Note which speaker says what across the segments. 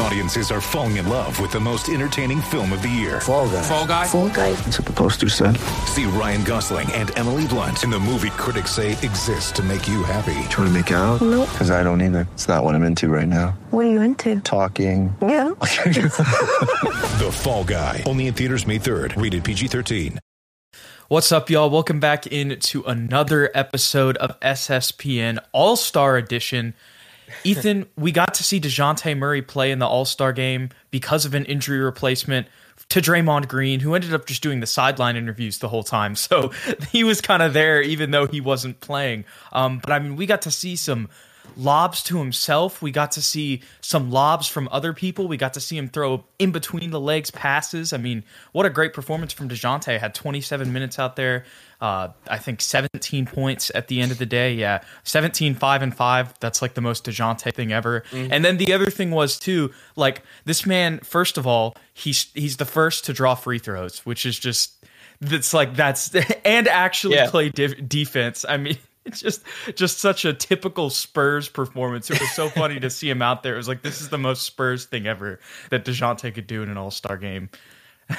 Speaker 1: Audiences are falling in love with the most entertaining film of the year.
Speaker 2: Fall guy.
Speaker 3: Fall guy.
Speaker 4: Fall guy.
Speaker 2: That's what the poster said.
Speaker 1: See Ryan Gosling and Emily Blunt in the movie critics say exists to make you happy.
Speaker 2: Trying to make it out?
Speaker 4: Nope.
Speaker 2: Because I don't either. It's not what I'm into right now.
Speaker 4: What are you into?
Speaker 2: Talking.
Speaker 4: Yeah.
Speaker 1: The Fall Guy. Only in theaters May 3rd. Rated PG-13.
Speaker 5: What's up, y'all? Welcome back into another episode of SSPN All Star Edition. Ethan, we got to see Dejounte Murray play in the All Star game because of an injury replacement to Draymond Green, who ended up just doing the sideline interviews the whole time. So he was kind of there, even though he wasn't playing. Um, but I mean, we got to see some lobs to himself. We got to see some lobs from other people. We got to see him throw in between the legs passes. I mean, what a great performance from Dejounte. Had 27 minutes out there. Uh, I think 17 points at the end of the day. Yeah, 17, 5 and 5. That's like the most Dejounte thing ever. And then the other thing was, too, like this man, first of all, he's, he's the first to draw free throws, which is just. That's like that's and actually
Speaker 6: Yeah.
Speaker 5: play def- defense. I mean, it's just just such a typical Spurs performance. It was so funny to see him out there. It was like this is the most Spurs thing ever that Dejounte could do in an All Star game.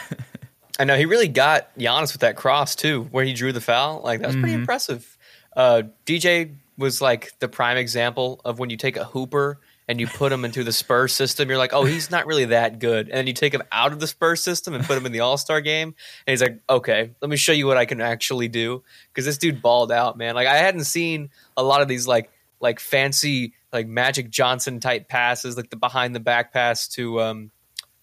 Speaker 6: I know he really got Giannis with that cross too, where he drew the foul. Like that was pretty impressive. Uh, DJ was like the prime example of when you take a hooper and you put him into the Spurs system. You're like, oh, he's not really that good, and then you take him out of the Spurs system and put him in the All Star game, and he's like, okay, let me show you what I can actually do. Because this dude balled out, man. Like I hadn't seen a lot of these like like fancy like Magic Johnson type passes, like the behind the back pass to um,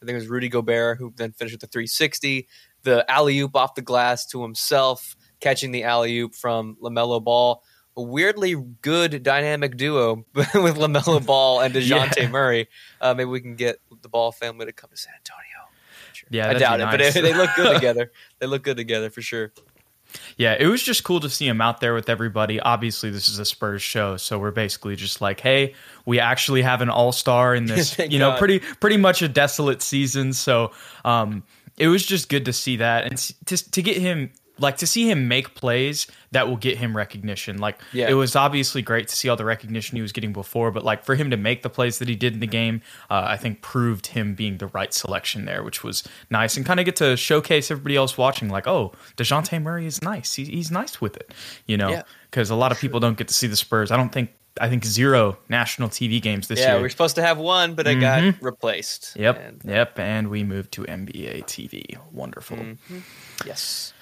Speaker 6: I think it was Rudy Gobert who then finished with the 360. The alley oop off the glass to himself, catching the alley oop from LaMelo Ball. A weirdly good dynamic duo with LaMelo Ball and Dejounte
Speaker 5: Yeah.
Speaker 6: Murray. Uh, maybe we can get the Ball family to come to San Antonio.
Speaker 5: Yeah,
Speaker 6: I doubt
Speaker 5: be
Speaker 6: it, but
Speaker 5: nice.
Speaker 6: they, they look good together. They look good together for sure.
Speaker 5: Yeah, it was just cool to see him out there with everybody. Obviously, this is a Spurs show, so we're basically just like, hey, we actually have an all star in this, you know,
Speaker 6: God.
Speaker 5: pretty pretty much a desolate season. So, um, it was just good to see that and to to get him like to see him make plays that will get him recognition. Like
Speaker 6: Yeah.
Speaker 5: it was obviously great to see all the recognition he was getting before, but like for him to make the plays that he did in the game, uh, I think proved him being the right selection there, which was nice and kind of get to showcase everybody else watching. Like, oh, Dejounte Murray is nice. He, he's nice with it, you know,
Speaker 6: Yeah.
Speaker 5: because a lot of people don't get to see the Spurs. I don't think. I think zero national TV games this
Speaker 6: Yeah,
Speaker 5: year.
Speaker 6: Yeah, we are supposed to have one, but it got mm-hmm. replaced.
Speaker 5: Yep,
Speaker 6: And, uh,
Speaker 5: yep, and we moved to NBA TV. Wonderful. Mm-hmm.
Speaker 6: Yes.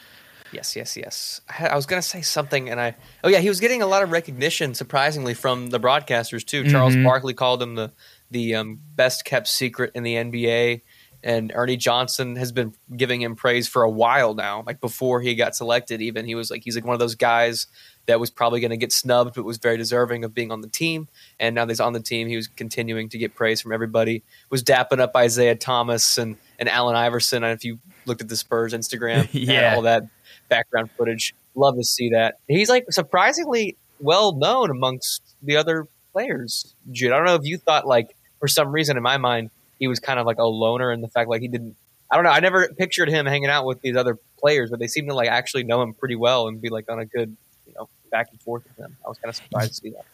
Speaker 6: Yes, yes, yes. I, I was going to say something, and I. Oh, yeah, he was getting a lot of recognition, surprisingly, from the broadcasters, too. Charles Barkley called him the, the um, best kept secret in the NBA, and Ernie Johnson has been giving him praise for a while now. Like before he got selected, even. He was like, he's like one of those guys that was probably going to get snubbed, but was very deserving of being on the team. And now that he's on the team, he was continuing to get praise from everybody. Was dapping up Isaiah Thomas and, and Allen Iverson. And if you looked at the Spurs Instagram,
Speaker 5: Yeah.
Speaker 6: and all that background footage, love to see that. He's like surprisingly well known amongst the other players. Jude, I don't know if you thought like for some reason in my mind he was kind of like a loner in the fact like he didn't. I don't know. I never pictured him hanging out with these other players, but they seem to like actually know him pretty well and be like on a good, you know, back and forth with him. I was kind of surprised to see that.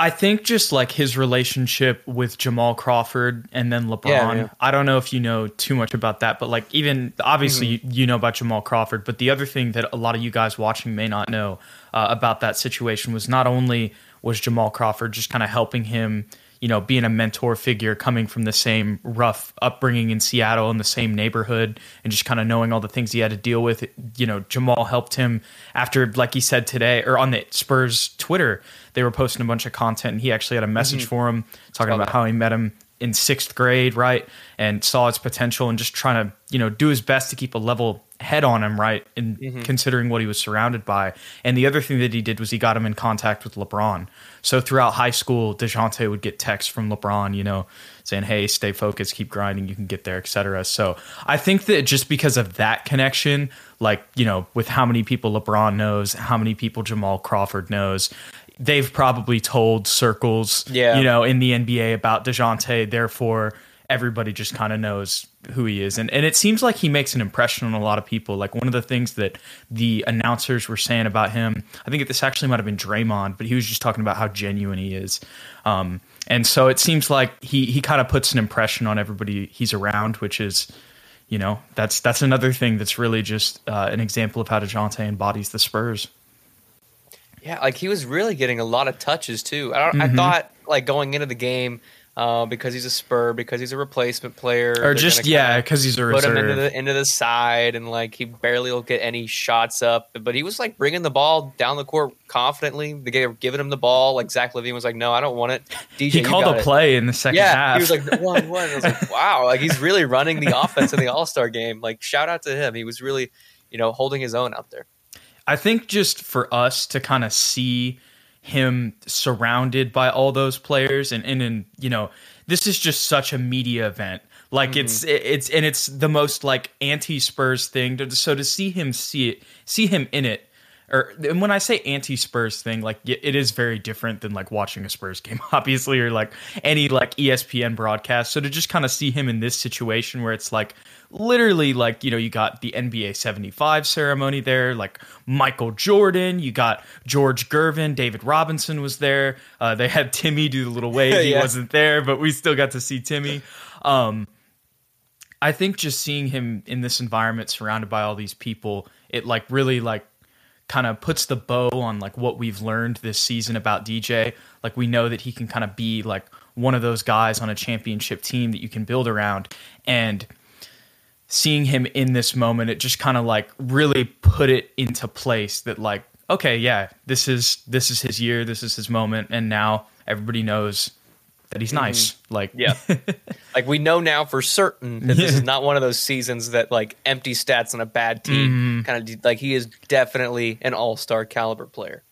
Speaker 5: I think just like his relationship with Jamal Crawford and then LeBron.
Speaker 6: Yeah, yeah.
Speaker 5: I don't know if you know too much about that, but like even obviously
Speaker 6: Mm-hmm.
Speaker 5: you, you know about Jamal Crawford, but the other thing that a lot of you guys watching may not know uh, about that situation was not only was Jamal Crawford just kind of helping him, you know, being a mentor figure coming from the same rough upbringing in Seattle in the same neighborhood and just kind of knowing all the things he had to deal with. You know, Jamal helped him after, like he said today, or on the Spurs Twitter, they were posting a bunch of content and he actually had a message mm-hmm. for him talking about how he met him in sixth grade, right? And saw his potential and just trying to, you know, do his best to keep a level head on him, right? And
Speaker 6: Mm-hmm.
Speaker 5: considering what he was surrounded by. And the other thing that he did was he got him in contact with LeBron. So throughout high school, Dejounte would get texts from LeBron, you know, saying, Hey, stay focused, keep grinding, you can get there, etc. So I think that just because of that connection, like, you know, with how many people LeBron knows, how many people Jamal Crawford knows, they've probably told circles,
Speaker 6: Yeah.
Speaker 5: you know, in the NBA about Dejounte. Therefore, everybody just kind of knows who he is. And and it seems like he makes an impression on a lot of people. Like one of the things that the announcers were saying about him, I think this actually might have been Draymond, but he was just talking about how genuine he is. Um, and so it seems like he he kind of puts an impression on everybody he's around, which is you know that's that's another thing that's really just uh, an example of how Dejounte embodies the Spurs.
Speaker 6: Yeah, like he was really getting a lot of touches too. I,
Speaker 5: Mm-hmm.
Speaker 6: I thought like going into the game uh, because he's a Spur, because he's a replacement player,
Speaker 5: Or just yeah, because he's a
Speaker 6: put him into the into the side, and like he barely will get any shots up. But he was like bringing the ball down the court confidently. They were giving him the ball. Like Zach LaVine was like, "No, I don't want it." DJ,
Speaker 5: he called a
Speaker 6: it.
Speaker 5: play in the second
Speaker 6: Yeah,
Speaker 5: half.
Speaker 6: he was like one one. I was like, wow, like he's really running the offense in the All Star game. Like shout out to him. He was really, you know, holding his own out there.
Speaker 5: I think just for us to kind of see him surrounded by all those players and and, and you know this is just such a media event. Like it's mm-hmm. it's and it's the most like anti Spurs thing to, so to see him see it see him in it or and when I say anti Spurs thing like it is very different than like watching a Spurs game obviously or like any like ESPN broadcast. So to just kind of see him in this situation where it's like literally like you know you got the NBA 75 ceremony there like Michael Jordan you got George Gervin David Robinson was there uh, they had Timmy do the little wave he wasn't there but we still got to see Timmy. Um I think just seeing him in this environment surrounded by all these people it like really like kind of puts the bow on like what we've learned this season about DJ. Like we know that he can kind of be like one of those guys on a championship team that you can build around and seeing him in this moment it just kind of like really put it into place that like okay, yeah, this is this is his year, this is his moment and now everybody knows that he's nice. Like
Speaker 6: Yeah. like we know now for certain that this is not one of those seasons that like empty stats on a bad team. Kind of like he is definitely an all star caliber player.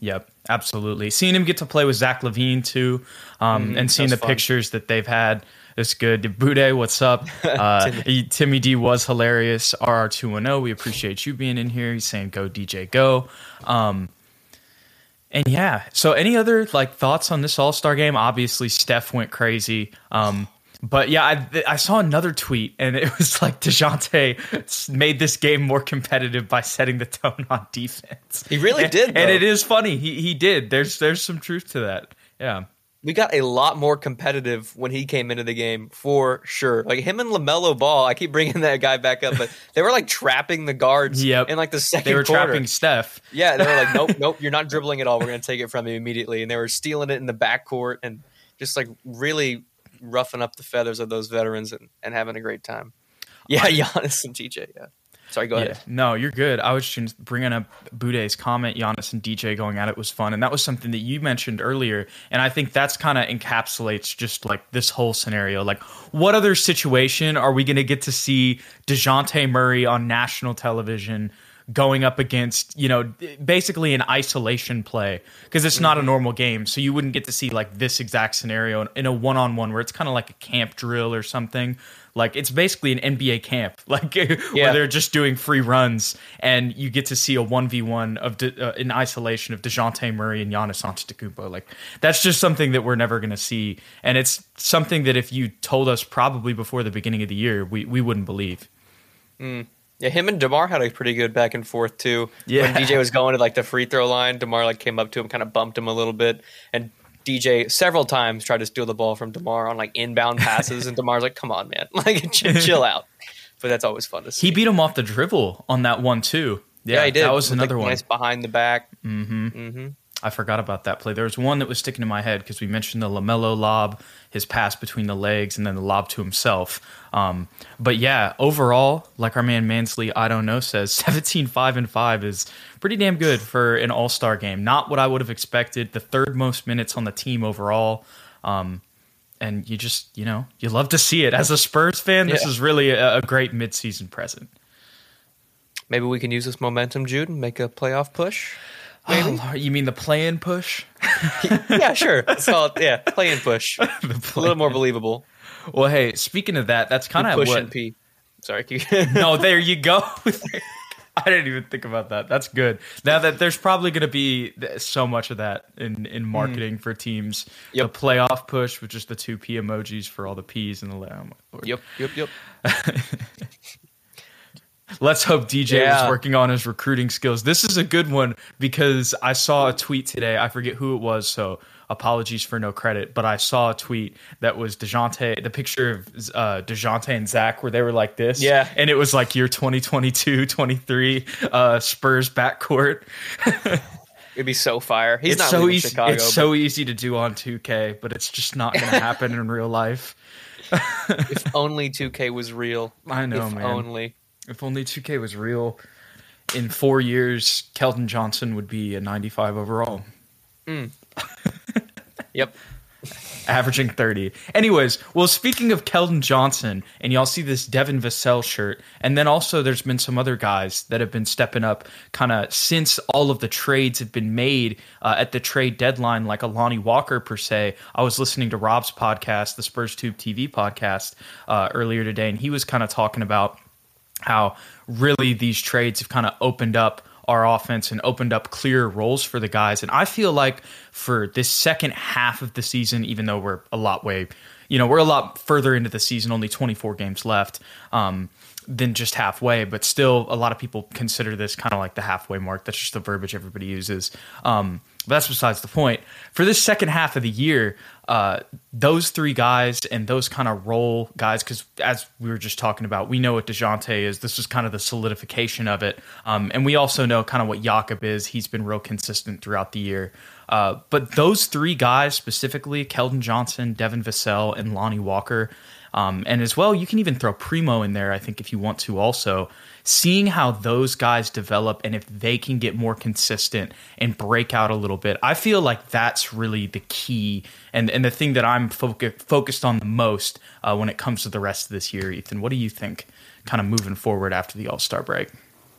Speaker 5: Yep, absolutely. Seeing him get to play with Zach LaVine too, um, and seeing the
Speaker 6: fun.
Speaker 5: pictures that they've had, it's good. Bude, what's up? Uh, he- Timmy D was hilarious. RR210, we appreciate you being in here. He's saying go DJ go. Um, and yeah, so any other like thoughts on this All Star game? Obviously, Steph went crazy. Um, but yeah, I, I saw another tweet, and it was like Dejounte made this game more competitive by setting the tone on defense.
Speaker 6: He really
Speaker 5: And-
Speaker 6: did,
Speaker 5: and it is funny. He he did. There's there's some truth to that. Yeah.
Speaker 6: We got a lot more competitive when he came into the game for sure. Like him and LaMelo Ball, I keep bringing that guy back up, but they were like trapping the guards
Speaker 5: Yep.
Speaker 6: in like the second
Speaker 5: They were
Speaker 6: quarter.
Speaker 5: trapping Steph.
Speaker 6: Yeah, they were like, nope, nope, you're not dribbling at all. We're going to take it from you immediately. And they were stealing it in the backcourt and just like really roughing up the feathers of those veterans and, and having a great time. Yeah, Giannis and DJ. Yeah. Sorry, go
Speaker 5: Yeah.
Speaker 6: ahead.
Speaker 5: No, you're good. I was just bringing up Bude's comment. Giannis and DJ going at it was fun, and that was something that you mentioned earlier. And I think that's kind of encapsulates just like this whole scenario. Like, what other situation are we going to get to see Dejounte Murray on national television? Going up against, you know, basically an isolation play because it's not a normal game. So you wouldn't get to see like this exact scenario in a one on one where it's kind of like a camp drill or something. Like it's basically an NBA camp, like
Speaker 6: Yeah.
Speaker 5: where they're just doing free runs, and you get to see a one v one of De, uh, in isolation of Dejounte Murray and Giannis Antetokounmpo. Like that's just something that we're never going to see, and it's something that if you told us probably before the beginning of the year, we we wouldn't believe.
Speaker 6: Yeah, him and DeMar had a pretty good back and forth too.
Speaker 5: Yeah.
Speaker 6: When DJ was going to like the free throw line, DeMar like came up to him, kind of bumped him a little bit. And DJ several times tried to steal the ball from DeMar on like inbound passes. and DeMar's like, come on, man. Like, chill, chill out. But that's always fun to see.
Speaker 5: He beat him off the dribble on that one too. Yeah,
Speaker 6: yeah, he did.
Speaker 5: That was
Speaker 6: With, like,
Speaker 5: another one.
Speaker 6: Nice behind the back. Mm-hmm. Mm-hmm.
Speaker 5: I forgot about that play. There was one that was sticking in my head because we mentioned the LaMelo lob, his pass between the legs, and then the lob to himself. Um, but yeah, overall, like our man Mansley, I don't know, says 17 5 and 5 is pretty damn good for an all star game. Not what I would have expected. The third most minutes on the team overall. Um, and you just, you know, you love to see it. As a Spurs fan, this
Speaker 6: Yeah.
Speaker 5: is really a, a great midseason present.
Speaker 6: Maybe we can use this momentum, Jude, and make a playoff push. Maybe.
Speaker 5: Oh, you mean the play in push?
Speaker 6: yeah, sure. Let's call it, yeah, play and push. a little more believable.
Speaker 5: Well, hey, speaking of that, that's kind of
Speaker 6: Push
Speaker 5: what
Speaker 6: and P. Sorry.
Speaker 5: no, there you go. I didn't even think about that. That's good. Now that there's probably going to be so much of that in in mm. marketing for teams.
Speaker 6: Yep.
Speaker 5: The playoff push with just the two P emojis for all the P's and the. Oh my lord.
Speaker 6: Yep, yep, yep.
Speaker 5: Let's hope DJ
Speaker 6: Yeah.
Speaker 5: was working on his recruiting skills. This is a good one because I saw a tweet today. I forget who it was, so apologies for no credit. But I saw a tweet that was Dejounte, the picture of uh, Dejounte and Zach, where they were like this.
Speaker 6: Yeah.
Speaker 5: And it was like year 2022, 23, uh, Spurs backcourt.
Speaker 6: It'd be so fire. He's
Speaker 5: it's
Speaker 6: not
Speaker 5: so easy.
Speaker 6: Chicago.
Speaker 5: it's so easy to do on 2K, but it's just not going to happen in real life.
Speaker 6: if only 2K was real.
Speaker 5: I know,
Speaker 6: if
Speaker 5: man.
Speaker 6: only.
Speaker 5: If only 2K was real, in four years, Keldon Johnson would be a 95 overall,
Speaker 6: Yep.
Speaker 5: averaging 30. Anyways, well, speaking of Keldon Johnson, and y'all see this Devin Vassell shirt, and then also there's been some other guys that have been stepping up kind of since all of the trades have been made uh, at the trade deadline, like a Lonnie Walker per se. I was listening to Rob's podcast, the Spurs Tube TV podcast, uh, earlier today, and he was kind of talking about how really these trades have kind of opened up our offense and opened up clear roles for the guys. And I feel like for this second half of the season, even though we're a lot way, you know, we're a lot further into the season, only 24 games left. Um, than just halfway, but still, a lot of people consider this kind of like the halfway mark. That's just the verbiage everybody uses. Um, but that's besides the point. For this second half of the year, uh, those three guys and those kind of role guys, because as we were just talking about, we know what Dejounte is. This was kind of the solidification of it. Um, and we also know kind of what Jakob is. He's been real consistent throughout the year. Uh, but those three guys specifically, Keldon Johnson, Devin Vassell, and Lonnie Walker, um, and as well, you can even throw Primo in there, I think, if you want to also. Seeing how those guys develop and if they can get more consistent and break out a little bit, I feel like that's really the key and, and the thing that I'm focu- focused on the most uh, when it comes to the rest of this year. Ethan, what do you think kind of moving forward after the All Star break?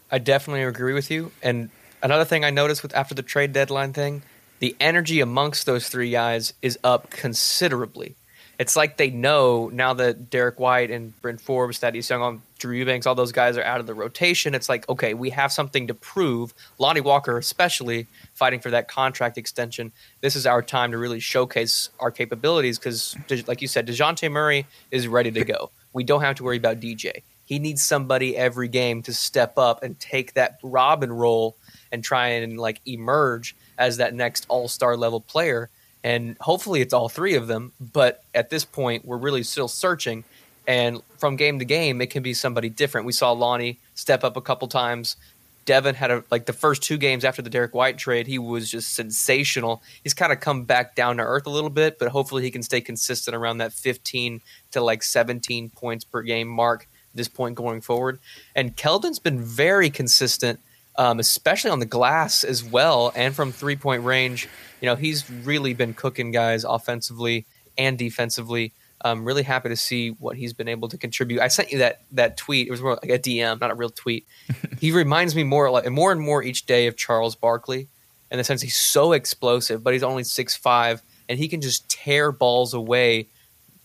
Speaker 6: I definitely agree with you. And another thing I noticed with after the trade deadline thing, the energy amongst those three guys is up considerably. It's like they know now that Derek White and Bryn Forbes, Thaddeus Young, on Drew Eubanks, all those guys are out of the rotation. It's like, okay, we have something to prove. Lonnie Walker, especially fighting for that contract extension. This is our time to really showcase our capabilities because, like you said, Dejounte Murray is ready to go. We don't have to worry about DJ. He needs somebody every game to step up and take that Robin role and try and like emerge as that next all star level player. And hopefully it's all three of them. But at this point, we're really still searching. And from game to game, it can be somebody different. We saw Lonnie step up a couple times. Devin had a like the first two games after the Derek White trade, he was just sensational. He's kind of come back down to earth a little bit, but hopefully he can stay consistent around that 15 to like 17 points per game mark this point going forward. And Keldon's been very consistent, um, especially on the glass as well, and from three point range. You know, he's really been cooking guys offensively and defensively. I'm really happy to see what he's been able to contribute. I sent you that that tweet. It was more like a DM, not a real tweet. he reminds me more like more and more each day of Charles Barkley in the sense he's so explosive, but he's only six five and he can just tear balls away.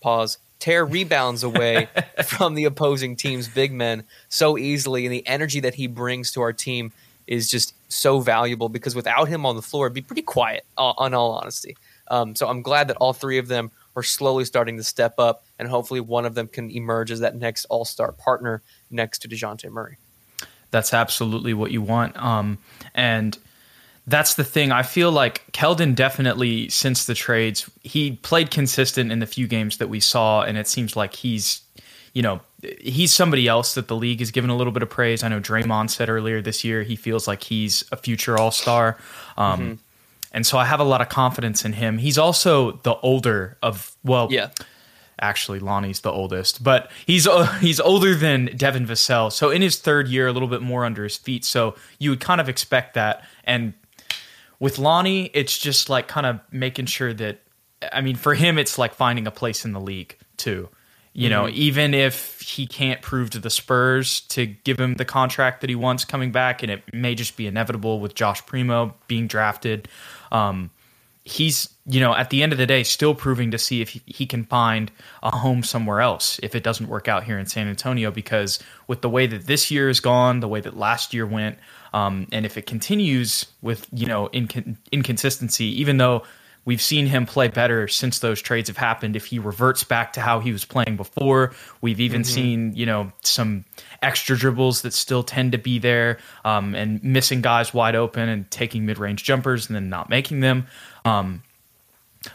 Speaker 6: Pause. Tear rebounds away from the opposing team's big men so easily, and the energy that he brings to our team is just so valuable. Because without him on the floor, it'd be pretty quiet. uh, On all honesty, um, so I'm glad that all three of them are slowly starting to step up, and hopefully one of them can emerge as that next All Star partner next to Dejounte Murray.
Speaker 5: That's absolutely what you want. Um, and that's the thing. I feel like Keldon definitely, since the trades, he played consistent in the few games that we saw, and it seems like he's, you know, he's somebody else that the league has given a little bit of praise. I know Draymond said earlier this year he feels like he's a future All Star. Um, And so I have a lot of confidence in him. He's also the older of, well,
Speaker 6: Yeah,
Speaker 5: actually Lonnie's the oldest, but he's uh, he's older than Devin Vassell. So in his third year, a little bit more under his feet. So you would kind of expect that. And with Lonnie, it's just like kind of making sure that I mean, for him, it's like finding a place in the league too. You know, even if he can't prove to the Spurs to give him the contract that he wants coming back, and it may just be inevitable with Josh Primo being drafted. Um, he's you know at the end of the day still proving to see if he, he can find a home somewhere else if it doesn't work out here in San Antonio because with the way that this year has gone, the way that last year went, um, and if it continues with you know incon- inconsistency, even though we've seen him play better since those trades have happened. If he reverts back to how he was playing before, we've even
Speaker 6: Mm-hmm.
Speaker 5: seen you know some extra dribbles that still tend to be there um, and missing guys wide open and taking mid range jumpers and then not making them. Um,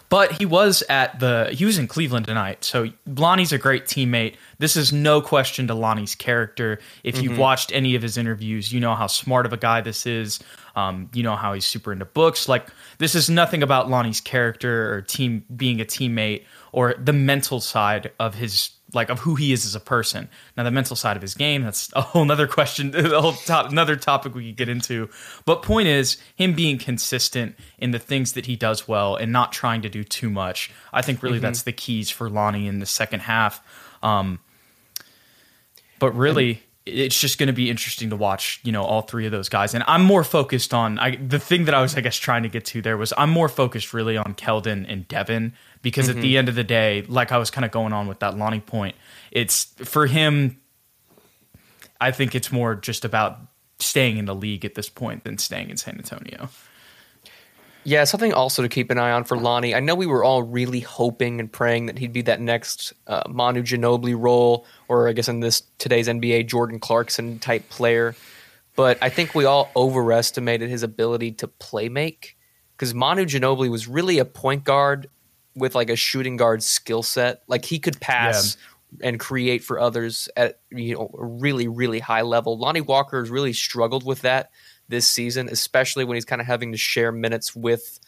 Speaker 5: but he was at the he was in Cleveland tonight. So Lonnie's a great teammate. This is no question to Lonnie's character. If you've watched any of his interviews, you know how smart of a guy this is. Um, you know how he's super into books. Like this is nothing about Lonnie's character or team being a teammate or the mental side of his like of who he is as a person. Now the mental side of his game, that's a whole nother question, a whole top, another topic we could get into. But point is him being consistent in the things that he does well and not trying to do too much. I think really that's the keys for Lonnie in the second half. Um, but really it's just going to be interesting to watch you know all three of those guys. And i'm more focused on I, the thing that i was i guess trying to get to there was i'm more focused really on keldon and devin because at the mm-hmm. end of the day like i was kind of going on with that lonnie point it's for him i think it's more just about staying in the league at this point than staying in san antonio
Speaker 6: Yeah, something also to keep an eye on for Lonnie. I know we were all really hoping and praying that he'd be that next uh, Manu Ginobili role, or I guess in this today's NBA Jordan Clarkson type player. But I think we all overestimated his ability to play make because Manu Ginobili was really a point guard with like a shooting guard skill set. Like he could pass and create for others at you know a really really high level. Lonnie Walker has really struggled with that this season, especially when he's kind of having to share minutes with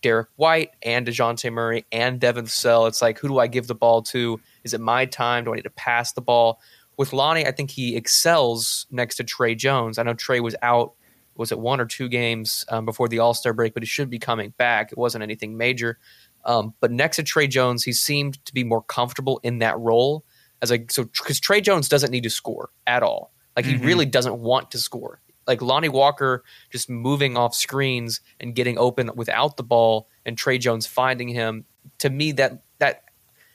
Speaker 6: Derek White and Dejounte Murray and Devin Vassell. It's like, who do I give the ball to? Is it my time? Do I need to pass the ball? With Lonnie, I think he excels next to Tre Jones. I know Tre was out, was it one or two games um, before the All Star break, but he should be coming back. It wasn't anything major. Um, but next to Tre Jones, he seemed to be more comfortable in that role as like so because Tre Jones doesn't need to score at all. Like he really doesn't want to score. Like Lonnie Walker just moving off screens and getting open without the ball, and Tre Jones finding him. To me, that that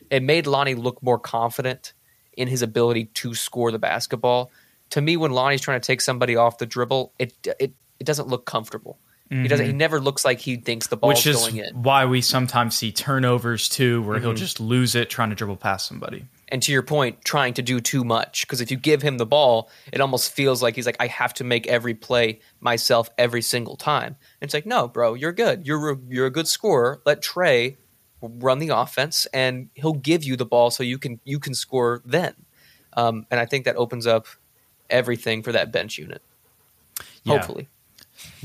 Speaker 6: it made Lonnie look more confident in his ability to score the basketball. To me, when Lonnie's trying to take somebody off the dribble, it it it doesn't look comfortable. He doesn't. He mm-hmm. never looks like he thinks the ball's
Speaker 5: which is
Speaker 6: going in.
Speaker 5: why we sometimes see turnovers too where he'll mm-hmm. just lose it trying to dribble past somebody
Speaker 6: and to your point, trying to do too much. Because if you give him the ball, it almost feels like he's like, I have to make every play myself every single time. And it's like, no, bro, you're good. You're a- you're a good scorer. Let Tre run the offense, and he'll give you the ball so you can you can score then. Um, and I think that opens up everything for that bench unit.
Speaker 5: Yeah.
Speaker 6: Hopefully,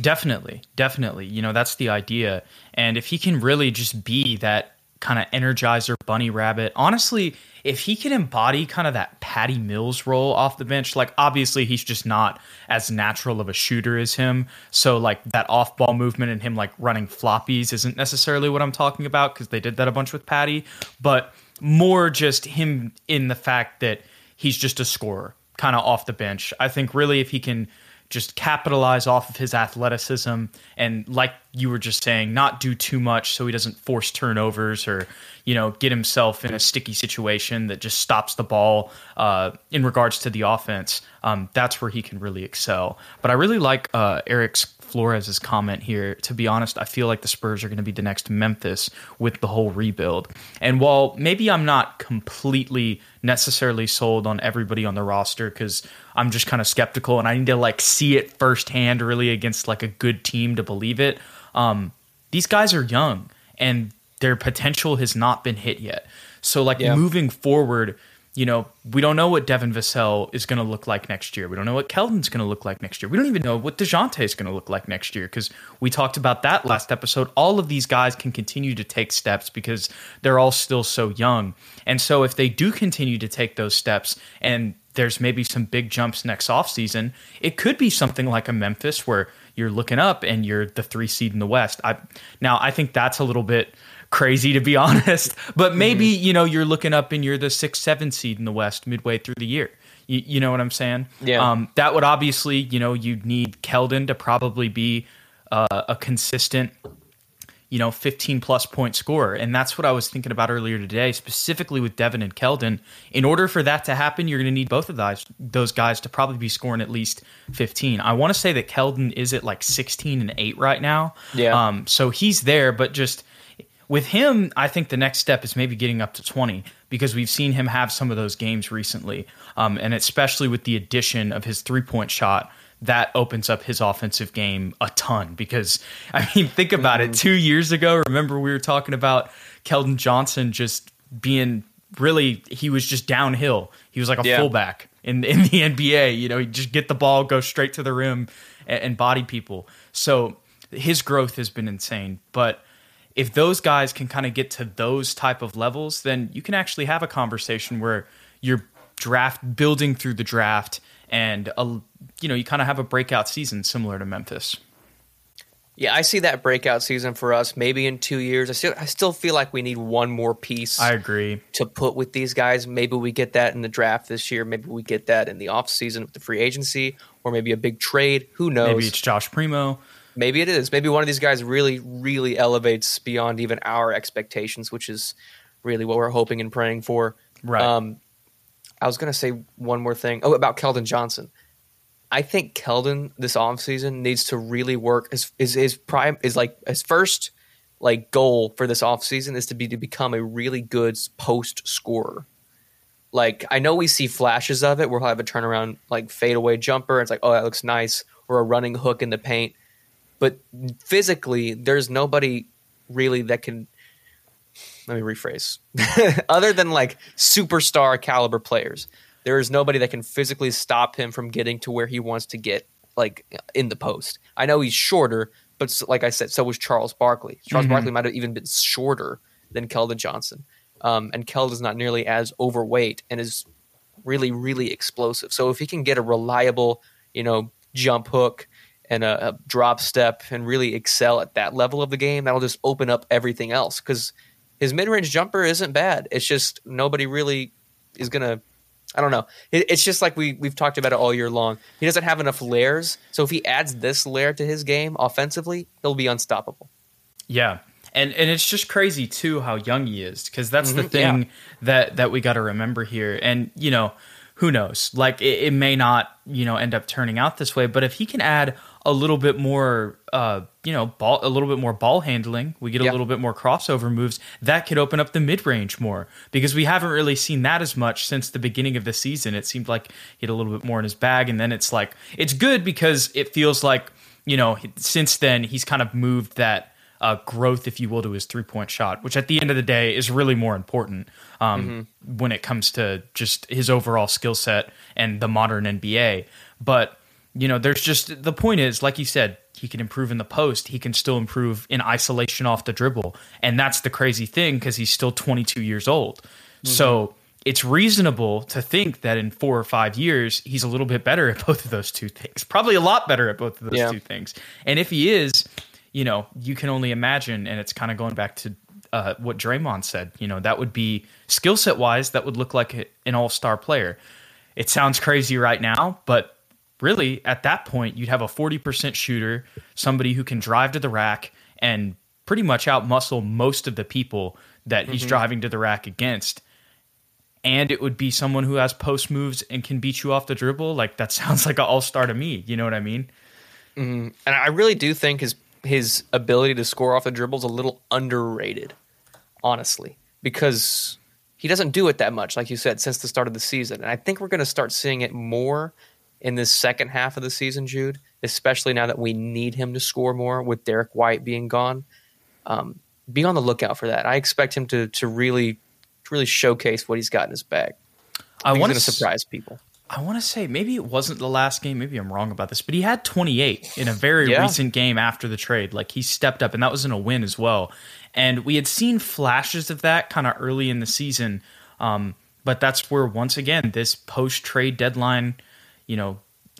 Speaker 5: Definitely, definitely. You know, that's the idea. And if he can really just be that kind of energizer bunny rabbit, honestly, if he can embody kind of that Patty Mills role off the bench, like obviously he's just not as natural of a shooter as him. So like that off ball movement and him like running floppies isn't necessarily what I'm talking about because they did that a bunch with Patty, but more just him in the fact that he's just a scorer kind of off the bench. I think really if he can just capitalize off of his athleticism. And like you were just saying not do too much so he doesn't force turnovers or you know get himself in a sticky situation that just stops the ball uh, in regards to the offense um, that's where he can really excel but i really like uh, eric's Flores' comment here. To be honest, I feel like the Spurs are going to be the next Memphis with the whole rebuild. And while maybe I'm not completely necessarily sold on everybody on the roster because I'm just kind of skeptical and I need to like see it firsthand really against like a good team to believe it. Um, these guys are young and their potential has not been hit yet. So like
Speaker 6: Yeah.
Speaker 5: moving forward, you know, we don't know what Devin Vassell is going to look like next year. We don't know what Keldon's going to look like next year. We don't even know what Dejounte is going to look like next year because we talked about that last episode. All of these guys can continue to take steps because they're all still so young. And so if they do continue to take those steps and there's maybe some big jumps next offseason, it could be something like a Memphis where you're looking up and you're the three seed in the West. I, now, I think that's a little bit crazy to be honest. But maybe you know you're looking up and you're the six seven seed in the West midway through the year. You, you know what I'm saying?
Speaker 6: Yeah.
Speaker 5: Um, that would obviously you know you'd need Keldon to probably be uh, a consistent you know, 15 plus point scorer. And that's what I was thinking about earlier today, specifically with Devin and Keldon. In order for that to happen, you're going to need both of those, those guys to probably be scoring at least 15. I want to say that Keldon is at like 16 and 8 right now.
Speaker 6: Yeah.
Speaker 5: Um, so he's there, but just with him, I think the next step is maybe getting up to 20 because we've seen him have some of those games recently. Um, and especially with the addition of his three point shot that opens up his offensive game a ton because I mean think about mm-hmm. it 2 years ago remember we were talking about Keldon Johnson just being really he was just downhill he was like a yeah. fullback in in the NBA you know he just get the ball go straight to the rim and, and body people so his growth has been insane but if those guys can kind of get to those type of levels then you can actually have a conversation where you're draft building through the draft and a, you know you kind of have a breakout season similar to Memphis.
Speaker 6: Yeah, I see that breakout season for us maybe in 2 years. I still I still feel like we need one more piece.
Speaker 5: I agree.
Speaker 6: to put with these guys. Maybe we get that in the draft this year, maybe we get that in the off season with the free agency or maybe a big trade, who knows.
Speaker 5: Maybe it's Josh Primo.
Speaker 6: Maybe it is. Maybe one of these guys really really elevates beyond even our expectations, which is really what we're hoping and praying for.
Speaker 5: Right. Um,
Speaker 6: I was going to say one more thing. Oh, about Keldon Johnson. I think Keldon this offseason needs to really work. His, his, his prime is like his first like goal for this offseason is to be to become a really good post scorer. Like I know we see flashes of it. We'll have a turnaround like fadeaway jumper. It's like, oh, that looks nice, or a running hook in the paint. But physically, there's nobody really that can let me rephrase. Other than like superstar caliber players, there is nobody that can physically stop him from getting to where he wants to get, like in the post. I know he's shorter, but like I said, so was Charles Barkley. Charles mm-hmm. Barkley might have even been shorter than Keldon Johnson. Um, and Keldon's not nearly as overweight and is really, really explosive. So if he can get a reliable, you know, jump hook and a, a drop step and really excel at that level of the game, that'll just open up everything else. Because his mid range jumper isn't bad. It's just nobody really is gonna. I don't know. It, it's just like we we've talked about it all year long. He doesn't have enough layers. So if he adds this layer to his game offensively, he'll be unstoppable.
Speaker 5: Yeah, and and it's just crazy too how young he is because that's mm-hmm, the thing yeah. that that we got to remember here. And you know, who knows? Like it, it, may not you know end up turning out this way, but if he can add a little bit more, uh, you know, ball, a little bit more ball handling. We get a little bit more crossover moves. That could open up the mid range more because we haven't really seen that as much since the beginning of the season. It seemed like he had a little bit more in his bag, and then it's like it's good because it feels like you know since then he's kind of moved that. Uh, growth, if you will, to his three point shot, which at the end of the day is really more important um, mm-hmm. when it comes to just his overall skill set and the modern NBA. But you know, there's just the point is, like you said, he can improve in the post. He can still improve in isolation off the dribble. And that's the crazy thing because he's still 22 years old. Mm-hmm. So it's reasonable to think that in four or five years, he's a little bit better at both of those two things. Probably a lot better at both of those yeah. two things. And if he is, you know, you can only imagine. And it's kind of going back to uh, what Draymond said. You know, that would be skill set wise, that would look like an all star player. It sounds crazy right now, but really at that point you'd have a 40% shooter, somebody who can drive to the rack and pretty much outmuscle most of the people that he's mm-hmm. driving to the rack against. And it would be someone who has post moves and can beat you off the dribble. Like that sounds like an all star to me. You know what I mean?
Speaker 6: Mm-hmm. And I really do think his his ability to score off the dribble is a little underrated, honestly, because he doesn't do it that much, like you said, since the start of the season. And I think we're going to start seeing it more in this second half of the season, Jude, especially now that we need him to score more with Derek White being gone. Um, be on the lookout for that. I expect him to to really really showcase what he's got in his bag. I, I want to surprise people.
Speaker 5: I want to say maybe it wasn't the last game. Maybe I'm wrong about this, but he had 28 in a very yeah. recent game after the trade. Like he stepped up, and that was in a win as well. And we had seen flashes of that kind of early in the season. Um, but that's where once again this post trade deadline you know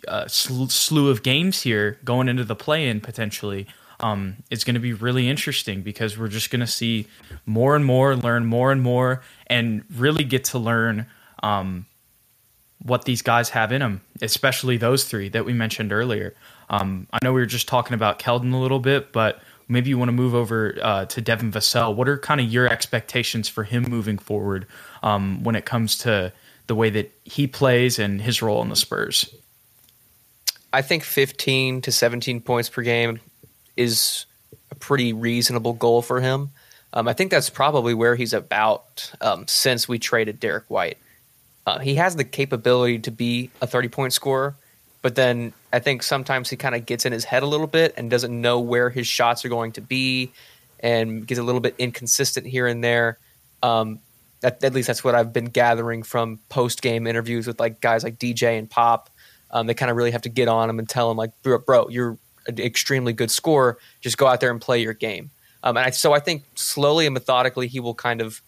Speaker 5: uh, slew of games here going into the play-in potentially um, it's going to be really interesting because we're just going to see more and more, learn more and more, and really get to learn um, what these guys have in them, especially those three that we mentioned earlier. Um, I know we were just talking about Keldon a little bit, but maybe you want to move over uh, to Devin Vassell. What are kind of your expectations for him moving forward um, when it comes to the way that he plays and his role in the Spurs?
Speaker 6: I think 15 to 17 points per game is a pretty reasonable goal for him. Um, I think that's probably where he's about um, since we traded Derek White. Uh, he has the capability to be a 30 point scorer, but then I think sometimes he kind of gets in his head a little bit and doesn't know where his shots are going to be and gets a little bit inconsistent here and there. Um, that, at least that's what I've been gathering from post game interviews with like guys like DJ and Pop. Um, they kind of really have to get on him and tell him like, bro, bro, you're an extremely good scorer. Just go out there and play your game. Um, and I, so I think slowly and methodically he will kind of